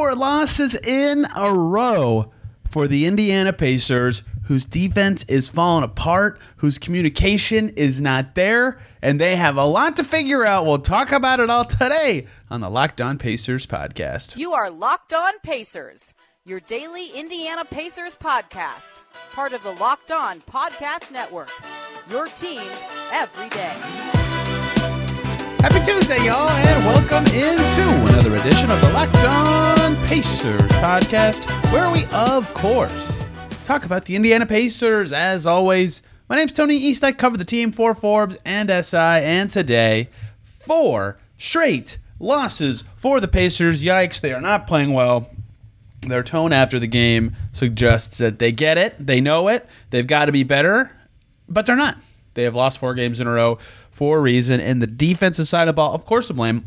four losses in a row for the Indiana Pacers, whose defense is falling apart, whose communication is not there, and they have a lot to figure out. We'll talk about it all today on the Locked On Pacers podcast. You are Locked On Pacers, your daily Indiana Pacers podcast, part of the Locked On Podcast Network. Your team every day. Happy Tuesday, y'all, and welcome into another edition of the Locked On Pacers podcast, where we, of course, talk about the Indiana Pacers. As always, my name's Tony East. I cover the team for Forbes and SI, and today, four straight losses for the Pacers. Yikes, they are not playing well. Their tone after the game suggests that they get it, they know it, they've got to be better, but they're not. They have lost four games in a row for a reason. And the defensive side of the ball, of course, to blame,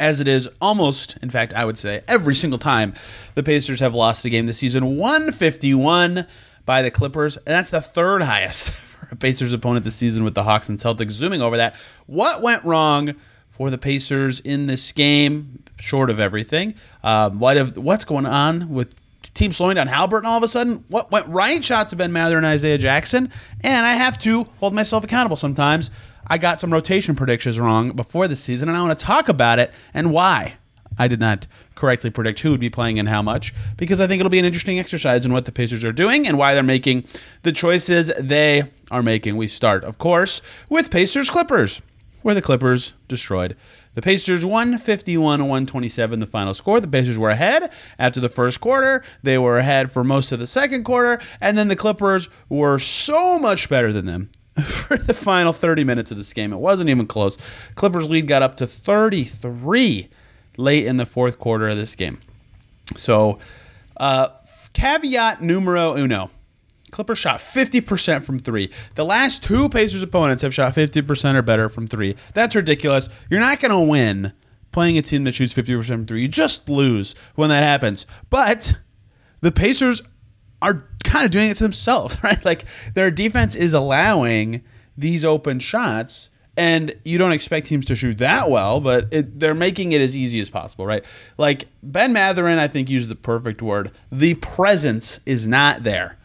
as it is almost, in fact, I would say every single time the Pacers have lost a game this season 151 by the Clippers. And that's the third highest for a Pacers opponent this season with the Hawks and Celtics. Zooming over that, what went wrong? For the Pacers in this game, short of everything, um, what have, what's going on with team slowing down Haliburton all of a sudden. What went right? Shots of Ben Mather and Isaiah Jackson. And I have to hold myself accountable sometimes. I got some rotation predictions wrong before the season, and I want to talk about it and why I did not correctly predict who would be playing and how much, because I think it'll be an interesting exercise in what the Pacers are doing and why they're making the choices they are making. We start, of course, with Pacers Clippers, where the Clippers destroyed the Pacers 151 127, the final score. The Pacers were ahead after the first quarter. They were ahead for most of the second quarter. And then the Clippers were so much better than them for the final 30 minutes of this game. It wasn't even close. Clippers lead got up to 33 late in the fourth quarter of this game. So, uh, caveat numero uno. Clippers shot 50% from three. The last two Pacers opponents have shot 50% or better from three. That's ridiculous. You're not going to win playing a team that shoots 50% from three. You just lose when that happens. But the Pacers are kind of doing it to themselves, right? Like their defense is allowing these open shots. And you don't expect teams to shoot that well, but it, they're making it as easy as possible, right? Like Ben Mathurin, I think, used the perfect word. The presence is not there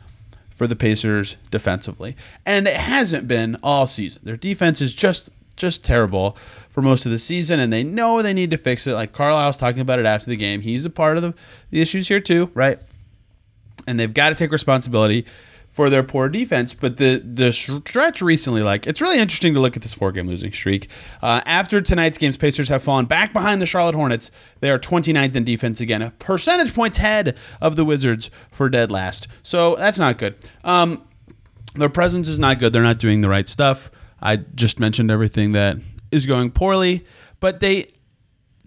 for the Pacers defensively, and it hasn't been all season. Their defense is just just terrible for most of the season, and they know they need to fix it. Like Carlisle's talking about it after the game. He's a part of the, the issues here too, right? And they've got to take responsibility for their poor defense. But the the stretch recently, like it's really interesting to look at this four game losing streak. Uh, after tonight's games, Pacers have fallen back behind the Charlotte Hornets. They are 29th in defense again, percentage points head of the Wizards for dead last. So that's not good. Um, their presence is not good. They're not doing the right stuff. I just mentioned everything that is going poorly, but they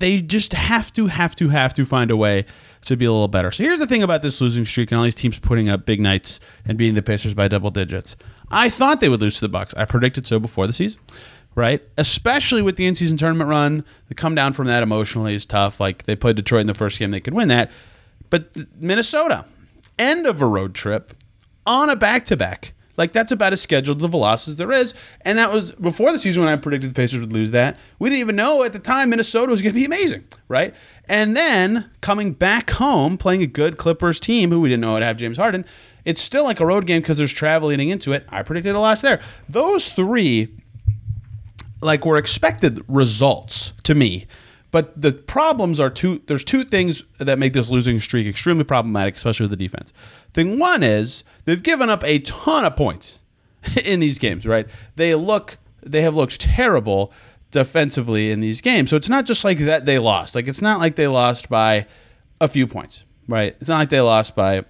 they just have to have to have to find a way to be a little better. So here's the thing about this losing streak and all these teams putting up big nights and beating the Pacers by double digits. I thought they would lose to the Bucks. I predicted so before the season, right? Especially with the in-season tournament run, the come down from that emotionally is tough. Like they played Detroit in the first game, they could win that. But Minnesota, end of a road trip on a back-to-back. Like that's about as scheduled a loss as there is, and that was before the season when I predicted the Pacers would lose that. We didn't even know at the time Minnesota was going to be amazing, right? And then coming back home, playing a good Clippers team who we didn't know would have James Harden, it's still like a road game because there's travel leading into it. I predicted a loss there. Those three, like, were expected results to me. But the problems are two. There's two things that make this losing streak extremely problematic, especially with the defense. Thing one is they've given up a ton of points in these games. Right? They look. They have looked terrible defensively in these games. So it's not just like that they lost. Like it's not like they lost by a few points. Right? It's not like they lost by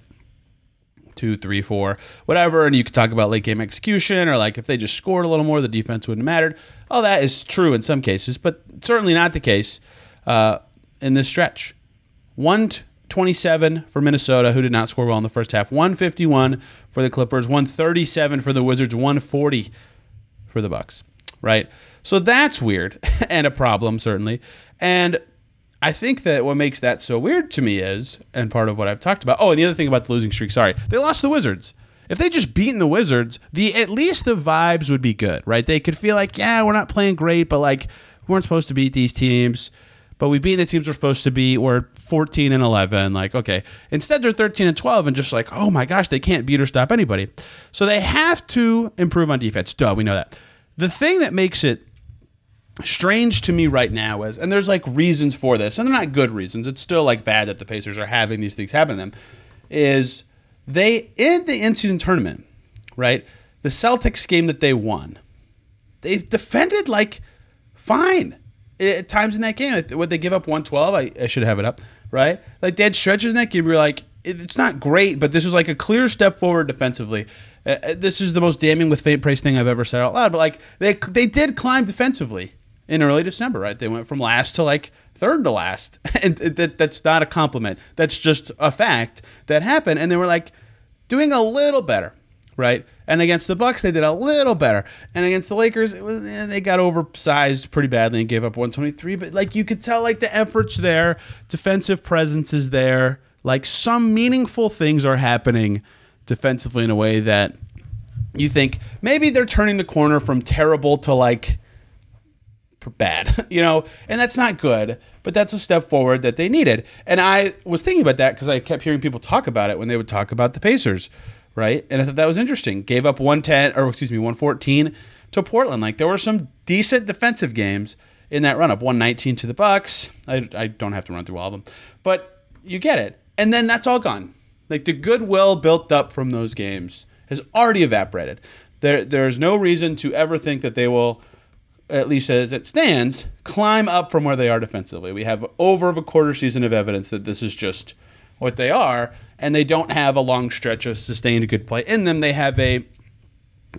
two, three, four, whatever. And you could talk about late game execution or like if they just scored a little more, the defense wouldn't have mattered. All that is true in some cases, but certainly not the case uh, in this stretch. 127 for Minnesota, who did not score well in the first half. 151 for the Clippers. 137 for the Wizards. 140 for the Bucks. Right. So that's weird and a problem certainly. And I think that what makes that so weird to me is, and part of what I've talked about. Oh, and the other thing about the losing streak. Sorry, they lost the Wizards. If they just beaten the Wizards, the at least the vibes would be good, right? They could feel like, yeah, we're not playing great, but like we weren't supposed to beat these teams but we've beaten the teams we're supposed to be. We're 14 and 11. Like, okay. Instead, they're 13 and 12 and just like, oh my gosh, they can't beat or stop anybody. So they have to improve on defense. Duh, we know that. The thing that makes it strange to me right now is, and there's like reasons for this, and they're not good reasons. It's still like bad that the Pacers are having these things happen to them. Is they in the in-season tournament, right? The Celtics game that they won, they defended like fine at times in that game. Would they give up 112? I, I should have it up, right? Like they had stretches in that game. You're like, it's not great, but this is like a clear step forward defensively. Uh, this is the most damning with faint praise thing I've ever said out loud. But like they they did climb defensively in early December, right? They went from last to like third to last. And that, that's not a compliment. That's just a fact that happened. And they were like doing a little better, right? And against the Bucks, they did a little better. And against the Lakers, it was eh, they got oversized pretty badly and gave up 123. But like you could tell, like the efforts there, defensive presence is there. Like some meaningful things are happening defensively in a way that you think maybe they're turning the corner from terrible to like bad, you know, and that's not good, but that's a step forward that they needed. And I was thinking about that because I kept hearing people talk about it when they would talk about the Pacers, right? And I thought that was interesting. Gave up 110 or excuse me, 114 to Portland. Like there were some decent defensive games in that run up. 119 to the Bucks. I, I don't have to run through all of them, but you get it. And then that's all gone. Like the goodwill built up from those games has already evaporated. There, there's no reason to ever think that they will at least as it stands, climb up from where they are defensively. We have over of a quarter season of evidence that this is just what they are, and they don't have a long stretch of sustained good play in them. They have a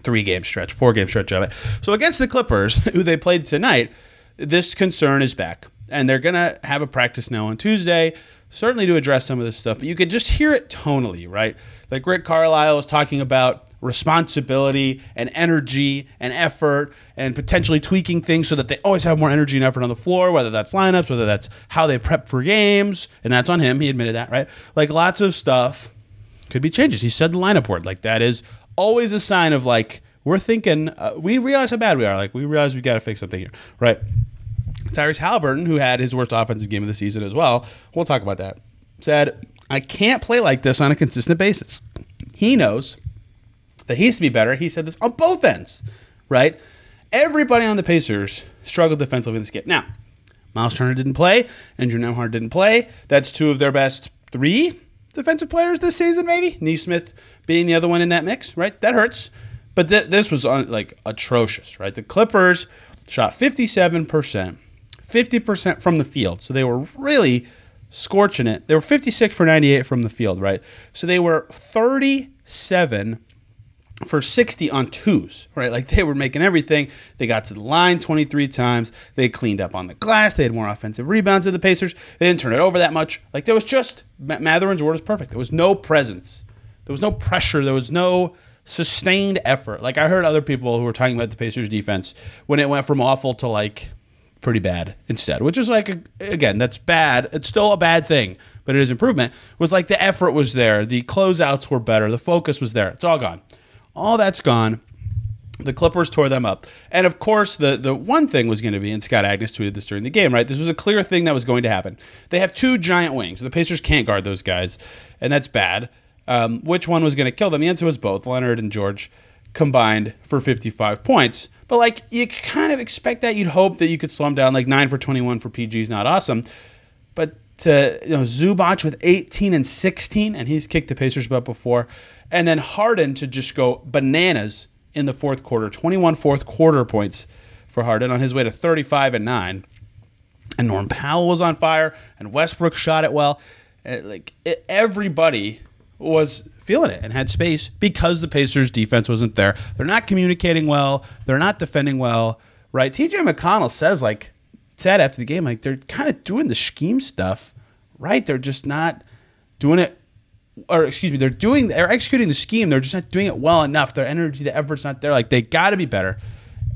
three game stretch, four game stretch of it. So against the Clippers, who they played tonight, this concern is back. And they're going to have a practice now on Tuesday certainly to address some of this stuff, but you could just hear it tonally, right? Like Rick Carlisle was talking about responsibility and energy and effort and potentially tweaking things so that they always have more energy and effort on the floor, whether that's lineups, whether that's how they prep for games, and that's on him. He admitted that, right? Like lots of stuff could be changes. He said the lineup word. Like that is always a sign of like we're thinking uh, we realize how bad we are. Like we realize we got to fix something here, right? Tyrese Haliburton, who had his worst offensive game of the season as well, we'll talk about that, said, I can't play like this on a consistent basis. He knows that he has to be better. He said this on both ends, right? Everybody on the Pacers struggled defensively in this game. Now, Miles Turner didn't play, Andrew Nembhard didn't play. That's two of their best three defensive players this season, maybe. Nesmith being the other one in that mix, right? That hurts. But th- this was un- like atrocious, right? The Clippers shot 57%, 50% from the field. So they were really scorching it. They were 56 for 98 from the field, right? So they were 37 for 60 on twos, right? Like they were making everything. They got to the line 23 times. They cleaned up on the glass. They had more offensive rebounds than the Pacers. They didn't turn it over that much. Like there was just, Mathurin's word is perfect. There was no presence. There was no pressure. There was no sustained effort. Like I heard other people who were talking about the Pacers defense when it went from awful to like pretty bad instead, which is like, again, that's bad. It's still a bad thing, but it is improvement. It was like the effort was there, the closeouts were better, the focus was there. It's all gone. All that's gone. The Clippers tore them up. And of course, the, the one thing was going to be, and Scott Agness tweeted this during the game, right? This was a clear thing that was going to happen. They have two giant wings. The Pacers can't guard those guys, and that's bad. Um, which one was going to kill them? The answer was both Leonard and George combined for 55 points. But like you kind of expect that. You'd hope that you could slow them down. Like nine for 21 for PG is not awesome. But to you know Zubac with 18 and 16, and he's kicked the Pacers butt before, and then Harden to just go bananas in the fourth quarter, 21 fourth quarter points for Harden on his way to 35 and nine. And Norm Powell was on fire, and Westbrook shot it well. Uh, like everybody was feeling it and had space because the Pacers defense wasn't there. They're not communicating well. They're not defending well, right? TJ McConnell says like said after the game like they're kind of doing the scheme stuff, right? They're just not doing it or excuse me, they're doing they're executing the scheme. They're just not doing it well enough. Their energy, the effort's not there. Like they got to be better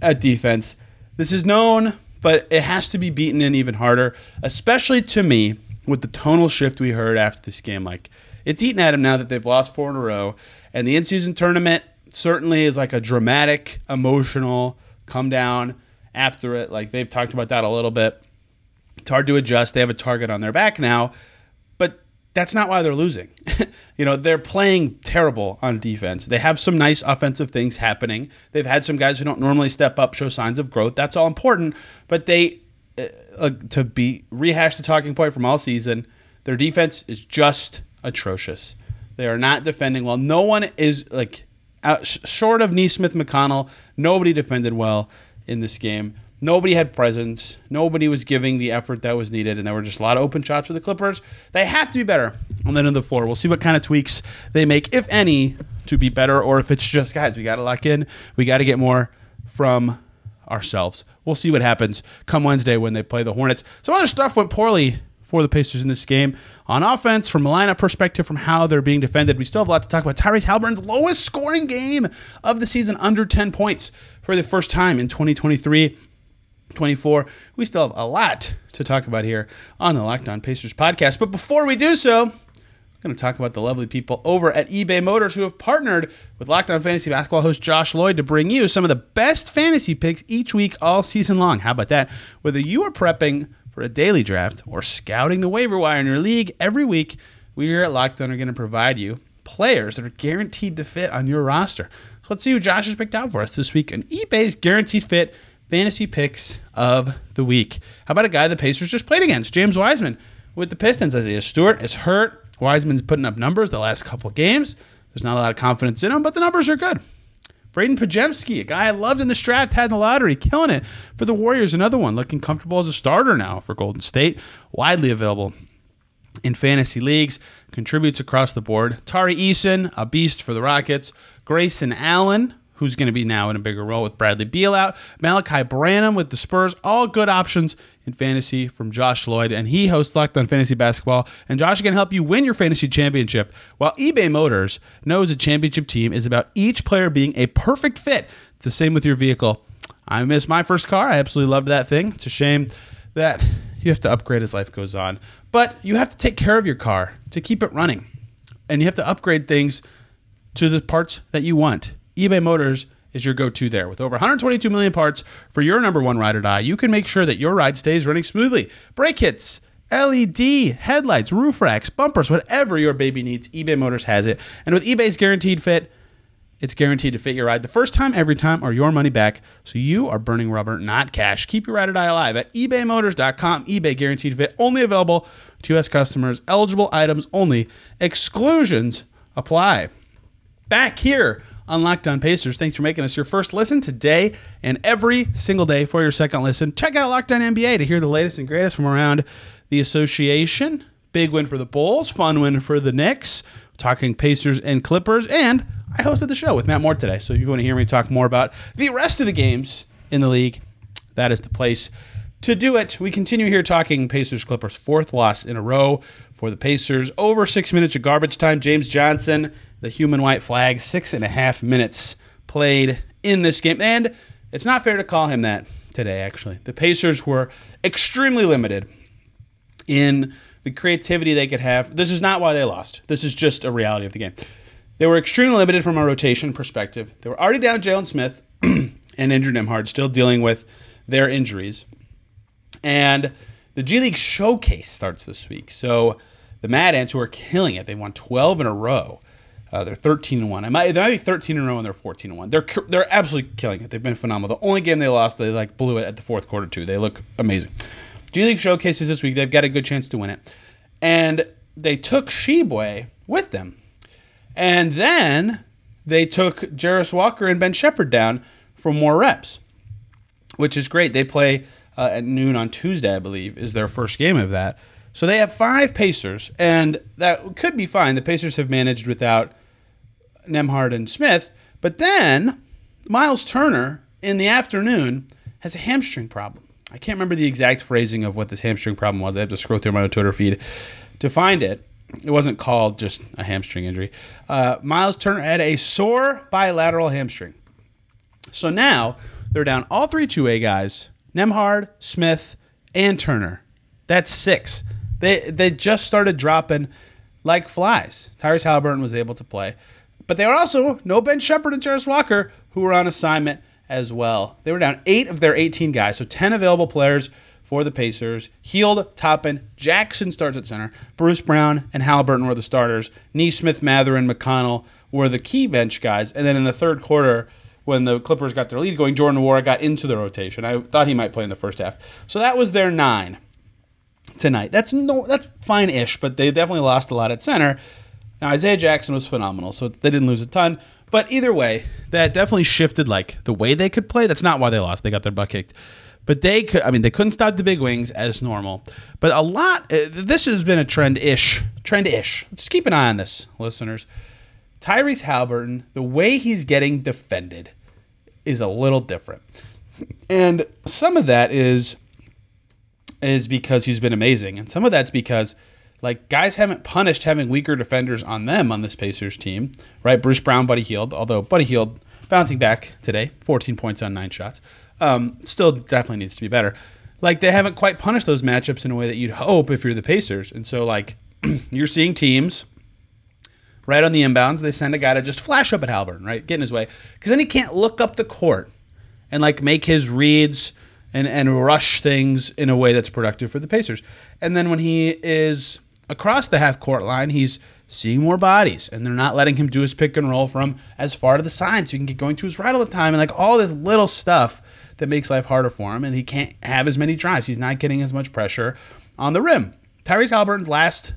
at defense. This is known, but it has to be beaten in even harder, especially to me with the tonal shift we heard after this game. Like it's eaten at them now that they've lost four in a row. And the in-season tournament certainly is like a dramatic, emotional come down after it. Like they've talked about that a little bit. It's hard to adjust. They have a target on their back now, that's not why they're losing. you know, they're playing terrible on defense. They have some nice offensive things happening. They've had some guys who don't normally step up show signs of growth. That's all important, but they uh, uh, to be rehash the talking point from all season, their defense is just atrocious. They are not defending well. No one is like out, short of Nesmith McConnell, Nobody defended well in this game. Nobody had presence. Nobody was giving the effort that was needed, and there were just a lot of open shots for the Clippers. They have to be better on the end of the floor. We'll see what kind of tweaks they make, if any, to be better, or if it's just guys, we got to lock in. We got to get more from ourselves. We'll see what happens come Wednesday when they play the Hornets. Some other stuff went poorly for the Pacers in this game. On offense, from a lineup perspective, from how they're being defended, we still have a lot to talk about. Tyrese Haliburton's lowest scoring game of the season, under 10 points for the first time in 2023. 24. We still have a lot to talk about here on the Locked On Pacers podcast. But before we do so, I'm going to talk about the lovely people over at eBay Motors who have partnered with Locked On Fantasy Basketball host Josh Lloyd to bring you some of the best fantasy picks each week all season long. How about that? Whether you are prepping for a daily draft or scouting the waiver wire in your league every week, we here at Locked On are going to provide you players that are guaranteed to fit on your roster. So let's see who Josh has picked out for us this week. And eBay's guaranteed fit fantasy picks of the week. How about a guy the Pacers just played against, James Wiseman with the Pistons? Isaiah Stewart is hurt. Wiseman's putting up numbers the last couple games. There's not a lot of confidence in him, but the numbers are good. Brandin Podziemski, a guy I loved in the draft, had in the lottery, killing it for the Warriors. Another one looking comfortable as a starter now for Golden State. Widely available in fantasy leagues, contributes across the board. Tari Eason, a beast for the Rockets. Grayson Allen, who's going to be now in a bigger role with Bradley Beal out. Malachi Branham with the Spurs. All good options in fantasy from Josh Lloyd. And he hosts Locked on Fantasy Basketball. And Josh can help you win your fantasy championship. While eBay Motors knows a championship team is about each player being a perfect fit. It's the same with your vehicle. I miss my first car. I absolutely loved that thing. It's a shame that you have to upgrade as life goes on. But you have to take care of your car to keep it running. And you have to upgrade things to the parts that you want eBay Motors is your go-to there. With over 122 million parts for your number one ride or die, you can make sure that your ride stays running smoothly. Brake kits, LED, headlights, roof racks, bumpers, whatever your baby needs, eBay Motors has it. And with eBay's guaranteed fit, it's guaranteed to fit your ride the first time, every time, or your money back. So you are burning rubber, not cash. Keep your ride or die alive at ebaymotors.com. eBay guaranteed fit, only available to U.S. customers, eligible items only. Exclusions apply. Back here on Locked On Pacers. Thanks for making us your first listen today and every single day for your second listen. Check out Locked On NBA to hear the latest and greatest from around the association. Big win for the Bulls, fun win for the Knicks. Talking Pacers and Clippers, and I hosted the show with Matt Moore today. So if you want to hear me talk more about the rest of the games in the league, that is the place to do it. We continue here talking Pacers Clippers, fourth loss in a row for the Pacers. Over six minutes of garbage time. James Johnson the human white flag. Six and a half minutes played in this game. And it's not fair to call him that today, actually. The Pacers were extremely limited in the creativity they could have. This is not why they lost. This is just a reality of the game. They were extremely limited from a rotation perspective. They were already down Jalen Smith and injured Nembhard, still dealing with their injuries. And the G League Showcase starts this week. So the Mad Ants, who are killing it, they won 12 in a row. Uh, they're 13 and one. I might, they might be 13 in a row and they're 14 and one. They're they're absolutely killing it. They've been phenomenal. The only game they lost, they like blew it at the fourth quarter too. They look amazing. G League showcases this week. They've got a good chance to win it, and they took Tshiebwe with them, and then they took Jarace Walker and Ben Sheppard down for more reps, which is great. They play uh, at noon on Tuesday, I believe, is their first game of that. So they have five Pacers, and that could be fine. The Pacers have managed without Nembhard and Smith. But then Miles Turner in the afternoon has a hamstring problem. I can't remember the exact phrasing of what this hamstring problem was. I have to scroll through my own Twitter feed to find it. It wasn't called just a hamstring injury. Uh, Miles Turner had a sore bilateral hamstring. So now they're down all three 2A guys Nembhard, Smith, and Turner. That's six. They, they just started dropping like flies. Tyrese Haliburton was able to play. But they were also no Ben Sheppard and Jarace Walker, who were on assignment as well. They were down eight of their 18 guys, so 10 available players for the Pacers. Hield, Toppin, Jackson starts at center. Bruce Brown and Haliburton were the starters. Nesmith, Mather, and McConnell were the key bench guys. And then in the third quarter, when the Clippers got their lead going, Jordan Nwora got into the rotation. I thought he might play in the first half. So that was their nine tonight. That's no, that's fine-ish, but they definitely lost a lot at center. Now Isaiah Jackson was phenomenal, so they didn't lose a ton. But either way, that definitely shifted like the way they could play. That's not why they lost. They got their butt kicked. But they could, I mean, they couldn't stop the big wings as normal. But a lot, uh, this has been a trend ish, trend ish. Let's keep an eye on this, listeners. Tyrese Haliburton, the way he's getting defended is a little different. And some of that is is because he's been amazing. And some of that's because like guys haven't punished having weaker defenders on them on this Pacers team, right? Bruce Brown, Buddy Hield, although Buddy Hield bouncing back today, 14 points on nine shots. Um, still definitely needs to be better. Like they haven't quite punished those matchups in a way that you'd hope if you're the Pacers. And so like you're seeing teams right on the inbounds, they send a guy to just flash up at Haliburton, right? Get in his way. Because then he can't look up the court and like make his reads and, and rush things in a way that's productive for the Pacers. And then when he is across the half court line, he's seeing more bodies and they're not letting him do his pick and roll from as far to the side so he can get going to his right all the time and like all this little stuff that makes life harder for him and he can't have as many drives. He's not getting as much pressure on the rim. Tyrese Haliburton's last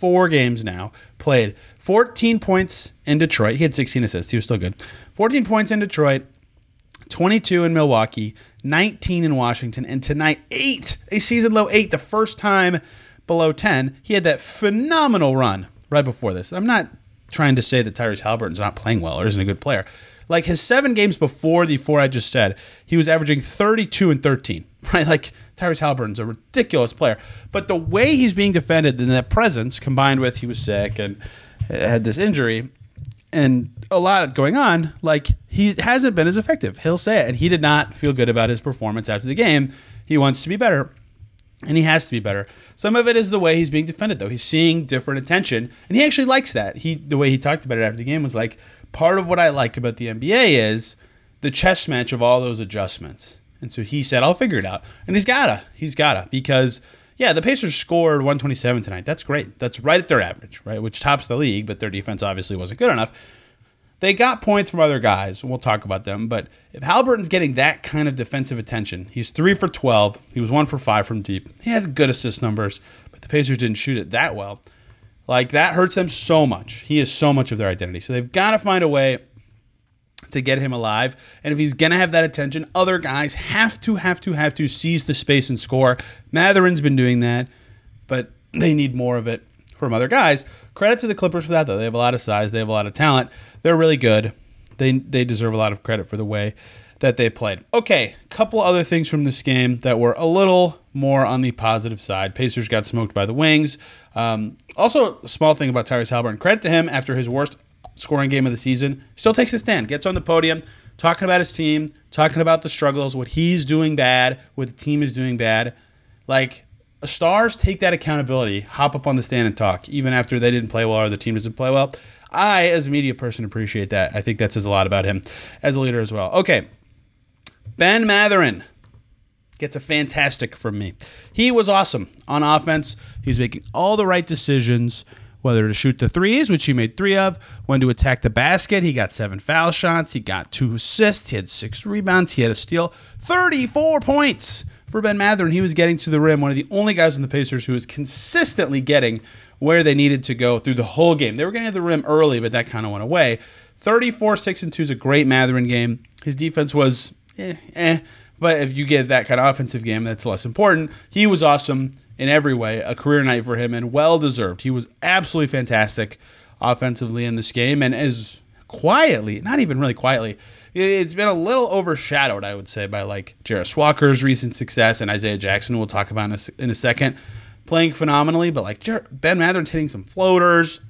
four games now played 14 points in Detroit. He had 16 assists. He was still good. 14 points in Detroit, 22 in Milwaukee, 19 in Washington, and tonight, eight, a season low eight, the first time below 10. He had that phenomenal run right before this. I'm not trying to say that Tyrese Haliburton's not playing well or isn't a good player. Like his seven games before the four I just said, he was averaging 32 and 13, right? Like Tyrese Haliburton's a ridiculous player. But the way he's being defended in that presence, combined with he was sick and had this injury, and a lot going on, like he hasn't been as effective. He'll say it, and he did not feel good about his performance after the game. He wants to be better, and he has to be better. Some of it is the way he's being defended, though. He's seeing different attention, and he actually likes that. He the way he talked about it after the game was like part of what I like about the NBA is the chess match of all those adjustments. And so he said, "I'll figure it out," and he's gotta, he's gotta because yeah, the Pacers scored 127 tonight. That's great. That's right at their average, right? Which tops the league, but their defense obviously wasn't good enough. They got points from other guys. We'll talk about them. But if Haliburton's getting that kind of defensive attention, he's three for 12. He was one for five from deep. He had good assist numbers, but the Pacers didn't shoot it that well. Like that hurts them so much. He is so much of their identity. So they've got to find a way to get him alive. And if he's going to have that attention, other guys have to, have to, have to seize the space and score. Mathurin's been doing that, but they need more of it from other guys. Credit to the Clippers for that, though. They have a lot of size, they have a lot of talent. They're really good. They, they deserve a lot of credit for the way that they played. Okay, couple other things from this game that were a little more on the positive side. Pacers got smoked by the Wings. Um, also, a small thing about Tyrese Haliburton. Credit to him after his worst scoring game of the season. Still takes a stand, gets on the podium, talking about his team, talking about the struggles, what he's doing bad, what the team is doing bad. Like stars take that accountability, hop up on the stand and talk, even after they didn't play well or the team doesn't play well. I, as a media person, appreciate that. I think that says a lot about him as a leader as well. Okay, Ben Mathurin gets a fantastic from me. He was awesome on offense. He's making all the right decisions whether to shoot the threes, which he made three of, when to attack the basket. He got seven foul shots. He got two assists. He had six rebounds. He had a steal. 34 points for Ben Mathurin. He was getting to the rim, one of the only guys in the Pacers who was consistently getting where they needed to go through the whole game. They were getting to the rim early, but that kind of went away. 34 6 and 2 is a great Mathurin game. His defense was eh, eh, but if you get that kind of offensive game, that's less important. He was awesome in every way, a career night for him and well deserved. He was absolutely fantastic offensively in this game and as quietly, not even really quietly, it's been a little overshadowed, I would say, by like Jarace Walker's recent success and Isaiah Jackson, we'll talk about in a, in a second, playing phenomenally. But like Jer- Ben Mathurin's hitting some floaters,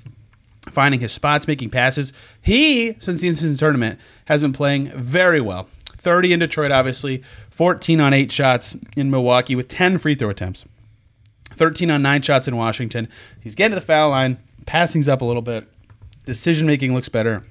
finding his spots, making passes. He, since the in tournament, has been playing very well. 30 in Detroit, obviously, 14 on 8 shots in Milwaukee with 10 free throw attempts. 13 on 9 shots in Washington. He's getting to the foul line, passing's up a little bit. Decision making looks better.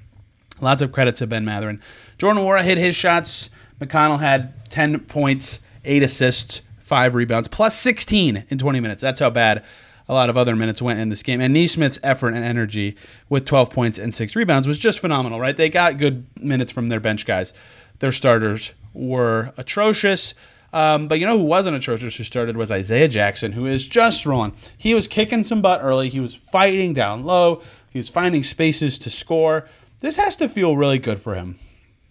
Lots of credit to Ben Mathurin. Jordan Nwora hit his shots. McConnell had 10 points, 8 assists, five rebounds, plus 16 in 20 minutes. That's how bad a lot of other minutes went in this game. And Nesmith's effort and energy with 12 points and six rebounds was just phenomenal, right? They got good minutes from their bench guys. Their starters were atrocious. Um, but you know who wasn't atrocious who started was Isaiah Jackson, who is just rolling. He was kicking some butt early. He was fighting down low. He was finding spaces to score. This has to feel really good for him.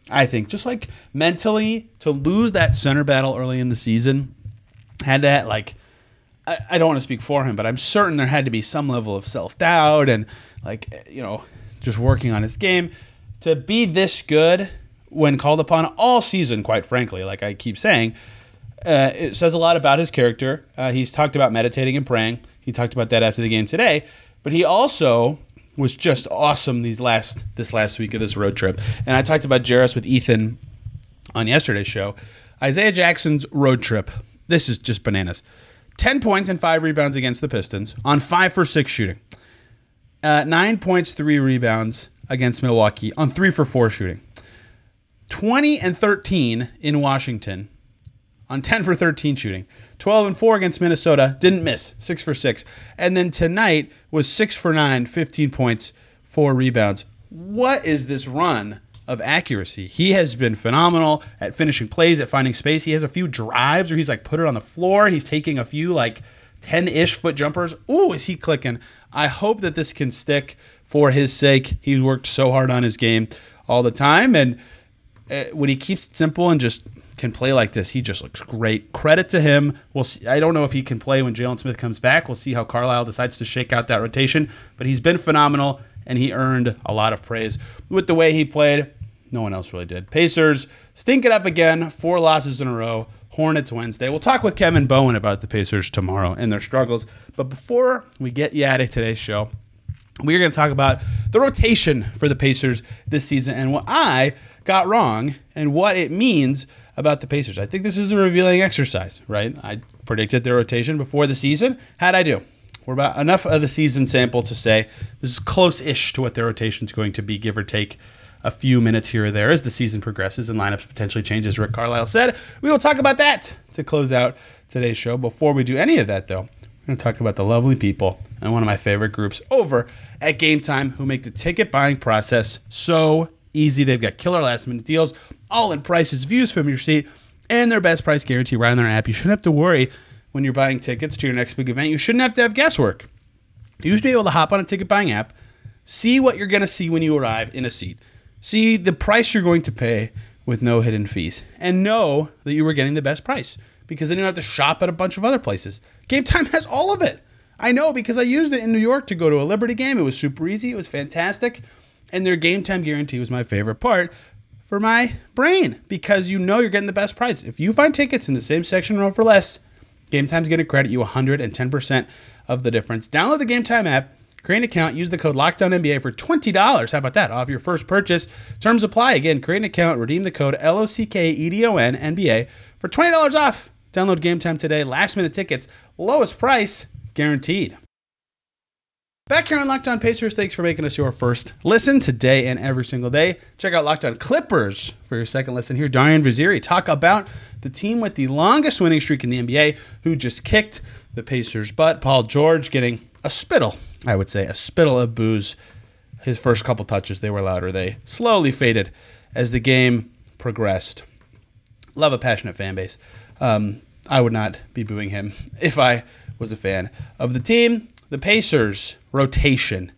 I think just like mentally to lose that center battle early in the season had that like I, I don't want to speak for him, but I'm certain there had to be some level of self doubt and like you know just working on his game to be this good when called upon all season. Quite frankly, like I keep saying, uh, it says a lot about his character. Uh, he's talked about meditating and praying. He talked about that after the game today, but he also was just awesome these last this last week of this road trip. And I talked about Jarace with Ethan on yesterday's show. Isaiah Jackson's road trip. This is just bananas. 10 points and 5 rebounds against the Pistons on 5 for 6 shooting. Uh, 9 points, 3 rebounds against Milwaukee on 3 for 4 shooting. 20 and 13 in Washington on 10 for 13 shooting. 12 and 4 against Minnesota, didn't miss, 6 for 6. And then tonight was 6 for 9, 15 points, 4 rebounds. What is this run of accuracy? He has been phenomenal at finishing plays, at finding space. He has a few drives where he's like put it on the floor. He's taking a few like 10 ish foot jumpers. Ooh, is he clicking? I hope that this can stick for his sake. He's worked so hard on his game all the time. And uh, when he keeps it simple and just can play like this, he just looks great. Credit to him. We'll see. I don't know if he can play when Jalen Smith comes back. We'll see how Carlisle decides to shake out that rotation. But he's been phenomenal, and he earned a lot of praise with the way he played. No one else really did. Pacers stink it up again. Four losses in a row. Hornets Wednesday. We'll talk with Kevin Bowen about the Pacers tomorrow and their struggles. But before we get you out of today's show, we're going to talk about the rotation for the Pacers this season and what I got wrong and what it means about the Pacers. I think this is a revealing exercise, right? I predicted their rotation before the season. How'd I do? We're about enough of the season sample to say this is close ish to what their rotation is going to be, give or take a few minutes here or there as the season progresses and lineups potentially change, as Rick Carlisle said. We will talk about that to close out today's show. Before we do any of that, though, going to talk about the lovely people and one of my favorite groups over at Game Time who make the ticket buying process so easy. They've got killer last minute deals, all in prices, views from your seat, and their best price guarantee right on their app. You shouldn't have to worry when you're buying tickets to your next big event. You shouldn't have to have guesswork. You should be able to hop on a ticket buying app, see what you're going to see when you arrive in a seat, see the price you're going to pay with no hidden fees, and know that you were getting the best price because then you don't have to shop at a bunch of other places. Game Time has all of it. I know because I used it in New York to go to a Liberty game. It was super easy, it was fantastic. And their game time guarantee was my favorite part for my brain because you know you're getting the best price. If you find tickets in the same section row for less, Game Time's going to credit you 110% of the difference. Download the Game Time app, create an account, use the code LOCKEDONNBA for $20. How about that? Off your first purchase. Terms apply. Again, create an account, redeem the code LOCKEDON NBA for $20 off. Download Game Time today. Last minute tickets, lowest price guaranteed. Back here on Locked On Pacers, thanks for making us your first listen today and every single day. Check out Locked On Clippers for your second listen. Here, Darian Vaziri talk about the team with the longest winning streak in the NBA who just kicked the Pacers' butt. Paul George getting a spittle, I would say, a spittle of boos. His first couple touches, they were louder. They slowly faded as the game progressed. Love a passionate fan base. Um, I would not be booing him if I was a fan of the team. The Pacers rotation.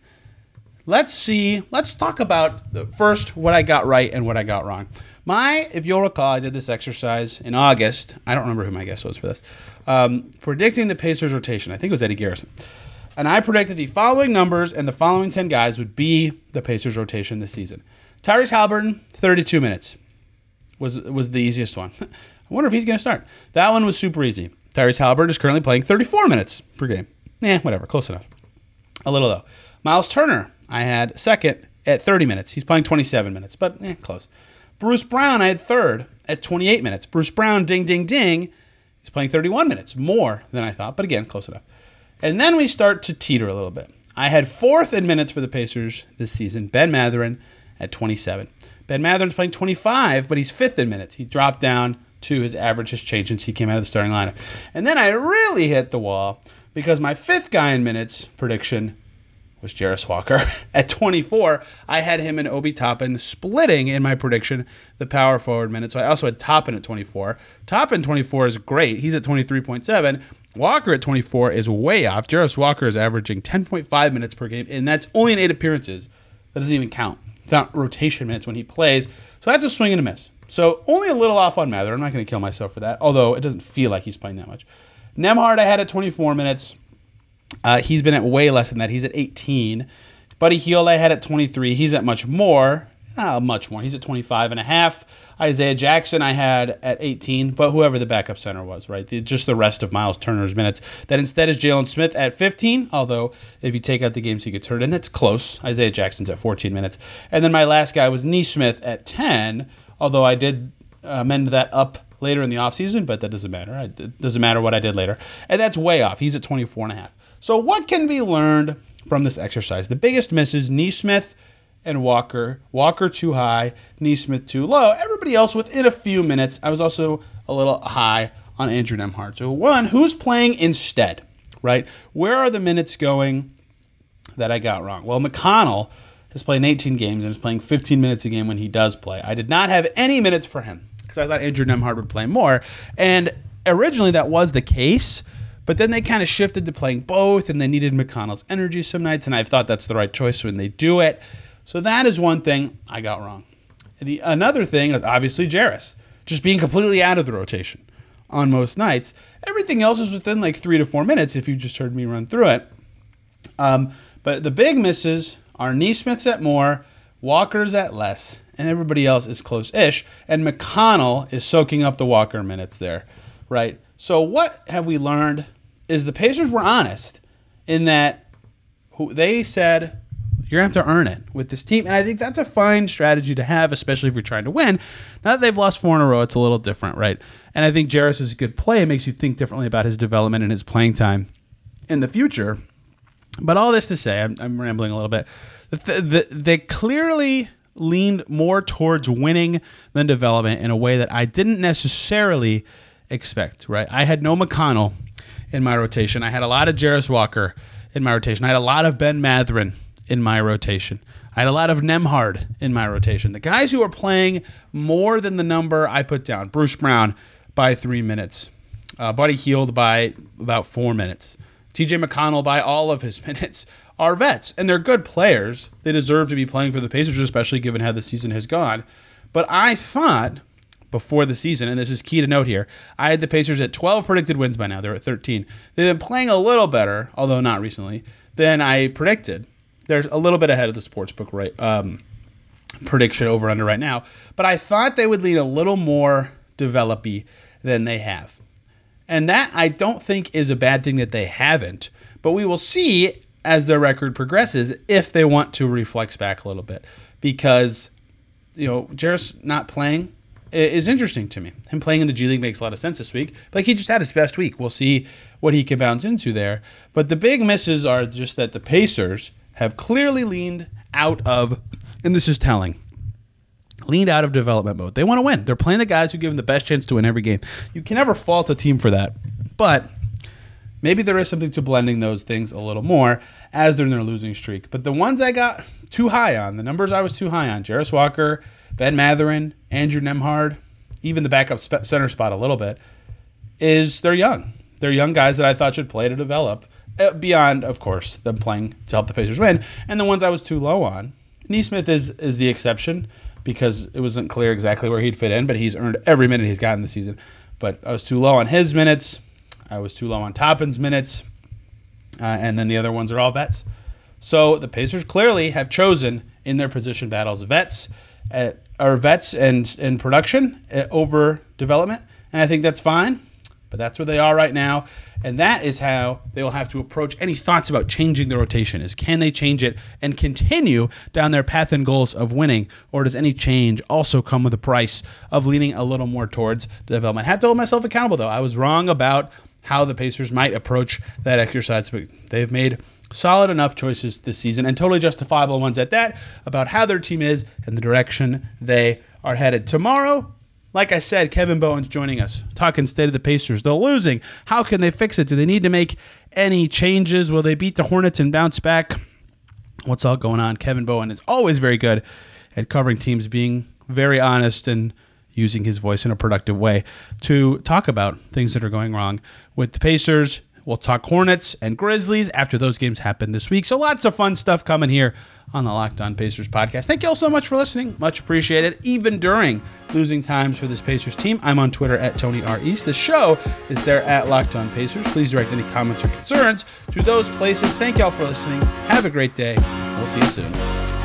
Let's see. Let's talk about the, first what I got right and what I got wrong. My, if you'll recall, I did this exercise in August. I don't remember who my guest was for this. Um, predicting the Pacers rotation. I think it was Eddie Garrison. And I predicted the following numbers and the following 10 guys would be the Pacers rotation this season. Tyrese Haliburton, 32 minutes was was the easiest one. I wonder if he's going to start. That one was super easy. Tyrese Haliburton is currently playing 34 minutes per game. Eh, whatever, close enough. A little though. Miles Turner, I had second at 30 minutes. He's playing 27 minutes, but eh, close. Bruce Brown, I had third at 28 minutes. Bruce Brown, ding, ding, ding, he's playing 31 minutes, more than I thought, but again, close enough. And then we start to teeter a little bit. I had fourth in minutes for the Pacers this season, Ben Mathurin at 27. Ben Mathurin's playing 25, but he's fifth in minutes. He dropped down to his average has changed since he came out of the starting lineup. And then I really hit the wall because my fifth guy in minutes prediction was Jarace Walker. At 24, I had him and Obi Toppin splitting in my prediction the power forward minutes. So I also had Toppin at 24. Toppin 24 is great. He's at 23.7. Walker at 24 is way off. Jarace Walker is averaging 10.5 minutes per game, and that's only in eight appearances. That doesn't even count. It's not rotation minutes when he plays. So that's a swing and a miss. So only a little off on Mather. I'm not going to kill myself for that, although it doesn't feel like he's playing that much. Nembhard, I had at 24 minutes. Uh, he's been at way less than that. He's at 18. Buddy Hield, I had at 23. He's at much more. Uh, much more. He's at 25 and a half. Isaiah Jackson, I had at 18, but whoever the backup center was, right? The, just the rest of Miles Turner's minutes. That instead is Jalen Smith at 15, although if you take out the games he gets hurt, and that's close. Isaiah Jackson's at 14 minutes. And then my last guy was Nesmith at 10, although I did amend that up later in the offseason, but that doesn't matter. It doesn't matter what I did later. And that's way off. He's at 24 and a half. So, what can be learned from this exercise? The biggest misses Nesmith and Walker. Walker too high, Nesmith too low. Everybody else within a few minutes. I was also a little high on Andrew Nembhard. So, one, who's playing instead, right? Where are the minutes going that I got wrong? Well, McConnell has played 18 games and is playing 15 minutes a game when he does play. I did not have any minutes for him because I thought Andrew Nembhard would play more. And originally that was the case but then they kind of shifted to playing both, and they needed McConnell's energy some nights, and I've thought that's the right choice when they do it. So that is one thing I got wrong. The another thing is obviously Jarace just being completely out of the rotation on most nights. Everything else is within like three to four minutes if you just heard me run through it. Um, but the big misses are Nesmith's at more, Walker's at less, and everybody else is close-ish. And McConnell is soaking up the Walker minutes there, right? So what have we learned is the Pacers were honest in that they said you're gonna have to earn it with this team, and I think that's a fine strategy to have, especially if you're trying to win. Now that they've lost four in a row, it's a little different, right? And I think Jarace is a good play. It makes you think differently about his development and his playing time in the future. But all this to say, I'm, I'm rambling a little bit. The, the, they clearly leaned more towards winning than development in a way that I didn't necessarily expect, right? I had no McConnell in my rotation. I had a lot of Jarace Walker in my rotation. I had a lot of Ben Mathurin in my rotation. I had a lot of Nembhard in my rotation. The guys who are playing more than the number I put down Bruce Brown by three minutes, uh, Buddy Hield by about four minutes, TJ McConnell by all of his minutes are vets. And they're good players. They deserve to be playing for the Pacers, especially given how the season has gone. But I thought before the season, and this is key to note here. I had the Pacers at 12 predicted wins by now. They're at 13. They've been playing a little better, although not recently, than I predicted. They're a little bit ahead of the sportsbook right um, prediction over under right now, but I thought they would lead a little more developy than they have. And that I don't think is a bad thing that they haven't, but we will see as their record progresses if they want to reflex back a little bit because you know Jarace not playing is interesting to me. Him playing in the G League makes a lot of sense this week. Like he just had his best week. We'll see what he can bounce into there. But the big misses are just that the Pacers have clearly leaned out of, and this is telling, leaned out of development mode. They want to win. They're playing the guys who give them the best chance to win every game. You can never fault a team for that. But maybe there is something to blending those things a little more as they're in their losing streak. But the ones I got too high on, the numbers I was too high on, Jarace Walker, Ben Mathurin, Andrew Nembhard, even the backup center spot a little bit, is they're young. They're young guys that I thought should play to develop. Uh, beyond, of course, them playing to help the Pacers win, and the ones I was too low on. Nesmith is is the exception because it wasn't clear exactly where he'd fit in, but he's earned every minute he's gotten this season. But I was too low on his minutes. I was too low on Toppin's minutes, uh, and then the other ones are all vets. So the Pacers clearly have chosen in their position battles vets at our vets and in production uh, over development, and I think that's fine. But that's where they are right now, and that is how they will have to approach any thoughts about changing the rotation. Is can they change it and continue down their path and goals of winning, or does any change also come with a price of leaning a little more towards development? I have to hold myself accountable though. I was wrong about how the Pacers might approach that exercise, but they've made solid enough choices this season and totally justifiable ones at that about how their team is and the direction they are headed. Tomorrow, Like I said, Kevin Bowen's joining us, talking state of the Pacers. They're losing. How can they fix it? Do they need to make any changes? Will they beat the Hornets and bounce back? What's all going on? Kevin Bowen is always very good at covering teams, being very honest and using his voice in a productive way to talk about things that are going wrong with the Pacers. We'll talk Hornets and Grizzlies after those games happen this week. So lots of fun stuff coming here on the Locked On Pacers podcast. Thank you all so much for listening. Much appreciated, even during losing times for this Pacers team. I'm on Twitter at Tony R. East. The show is there at Locked On Pacers. Please direct any comments or concerns to those places. Thank you all for listening. Have a great day. We'll see you soon.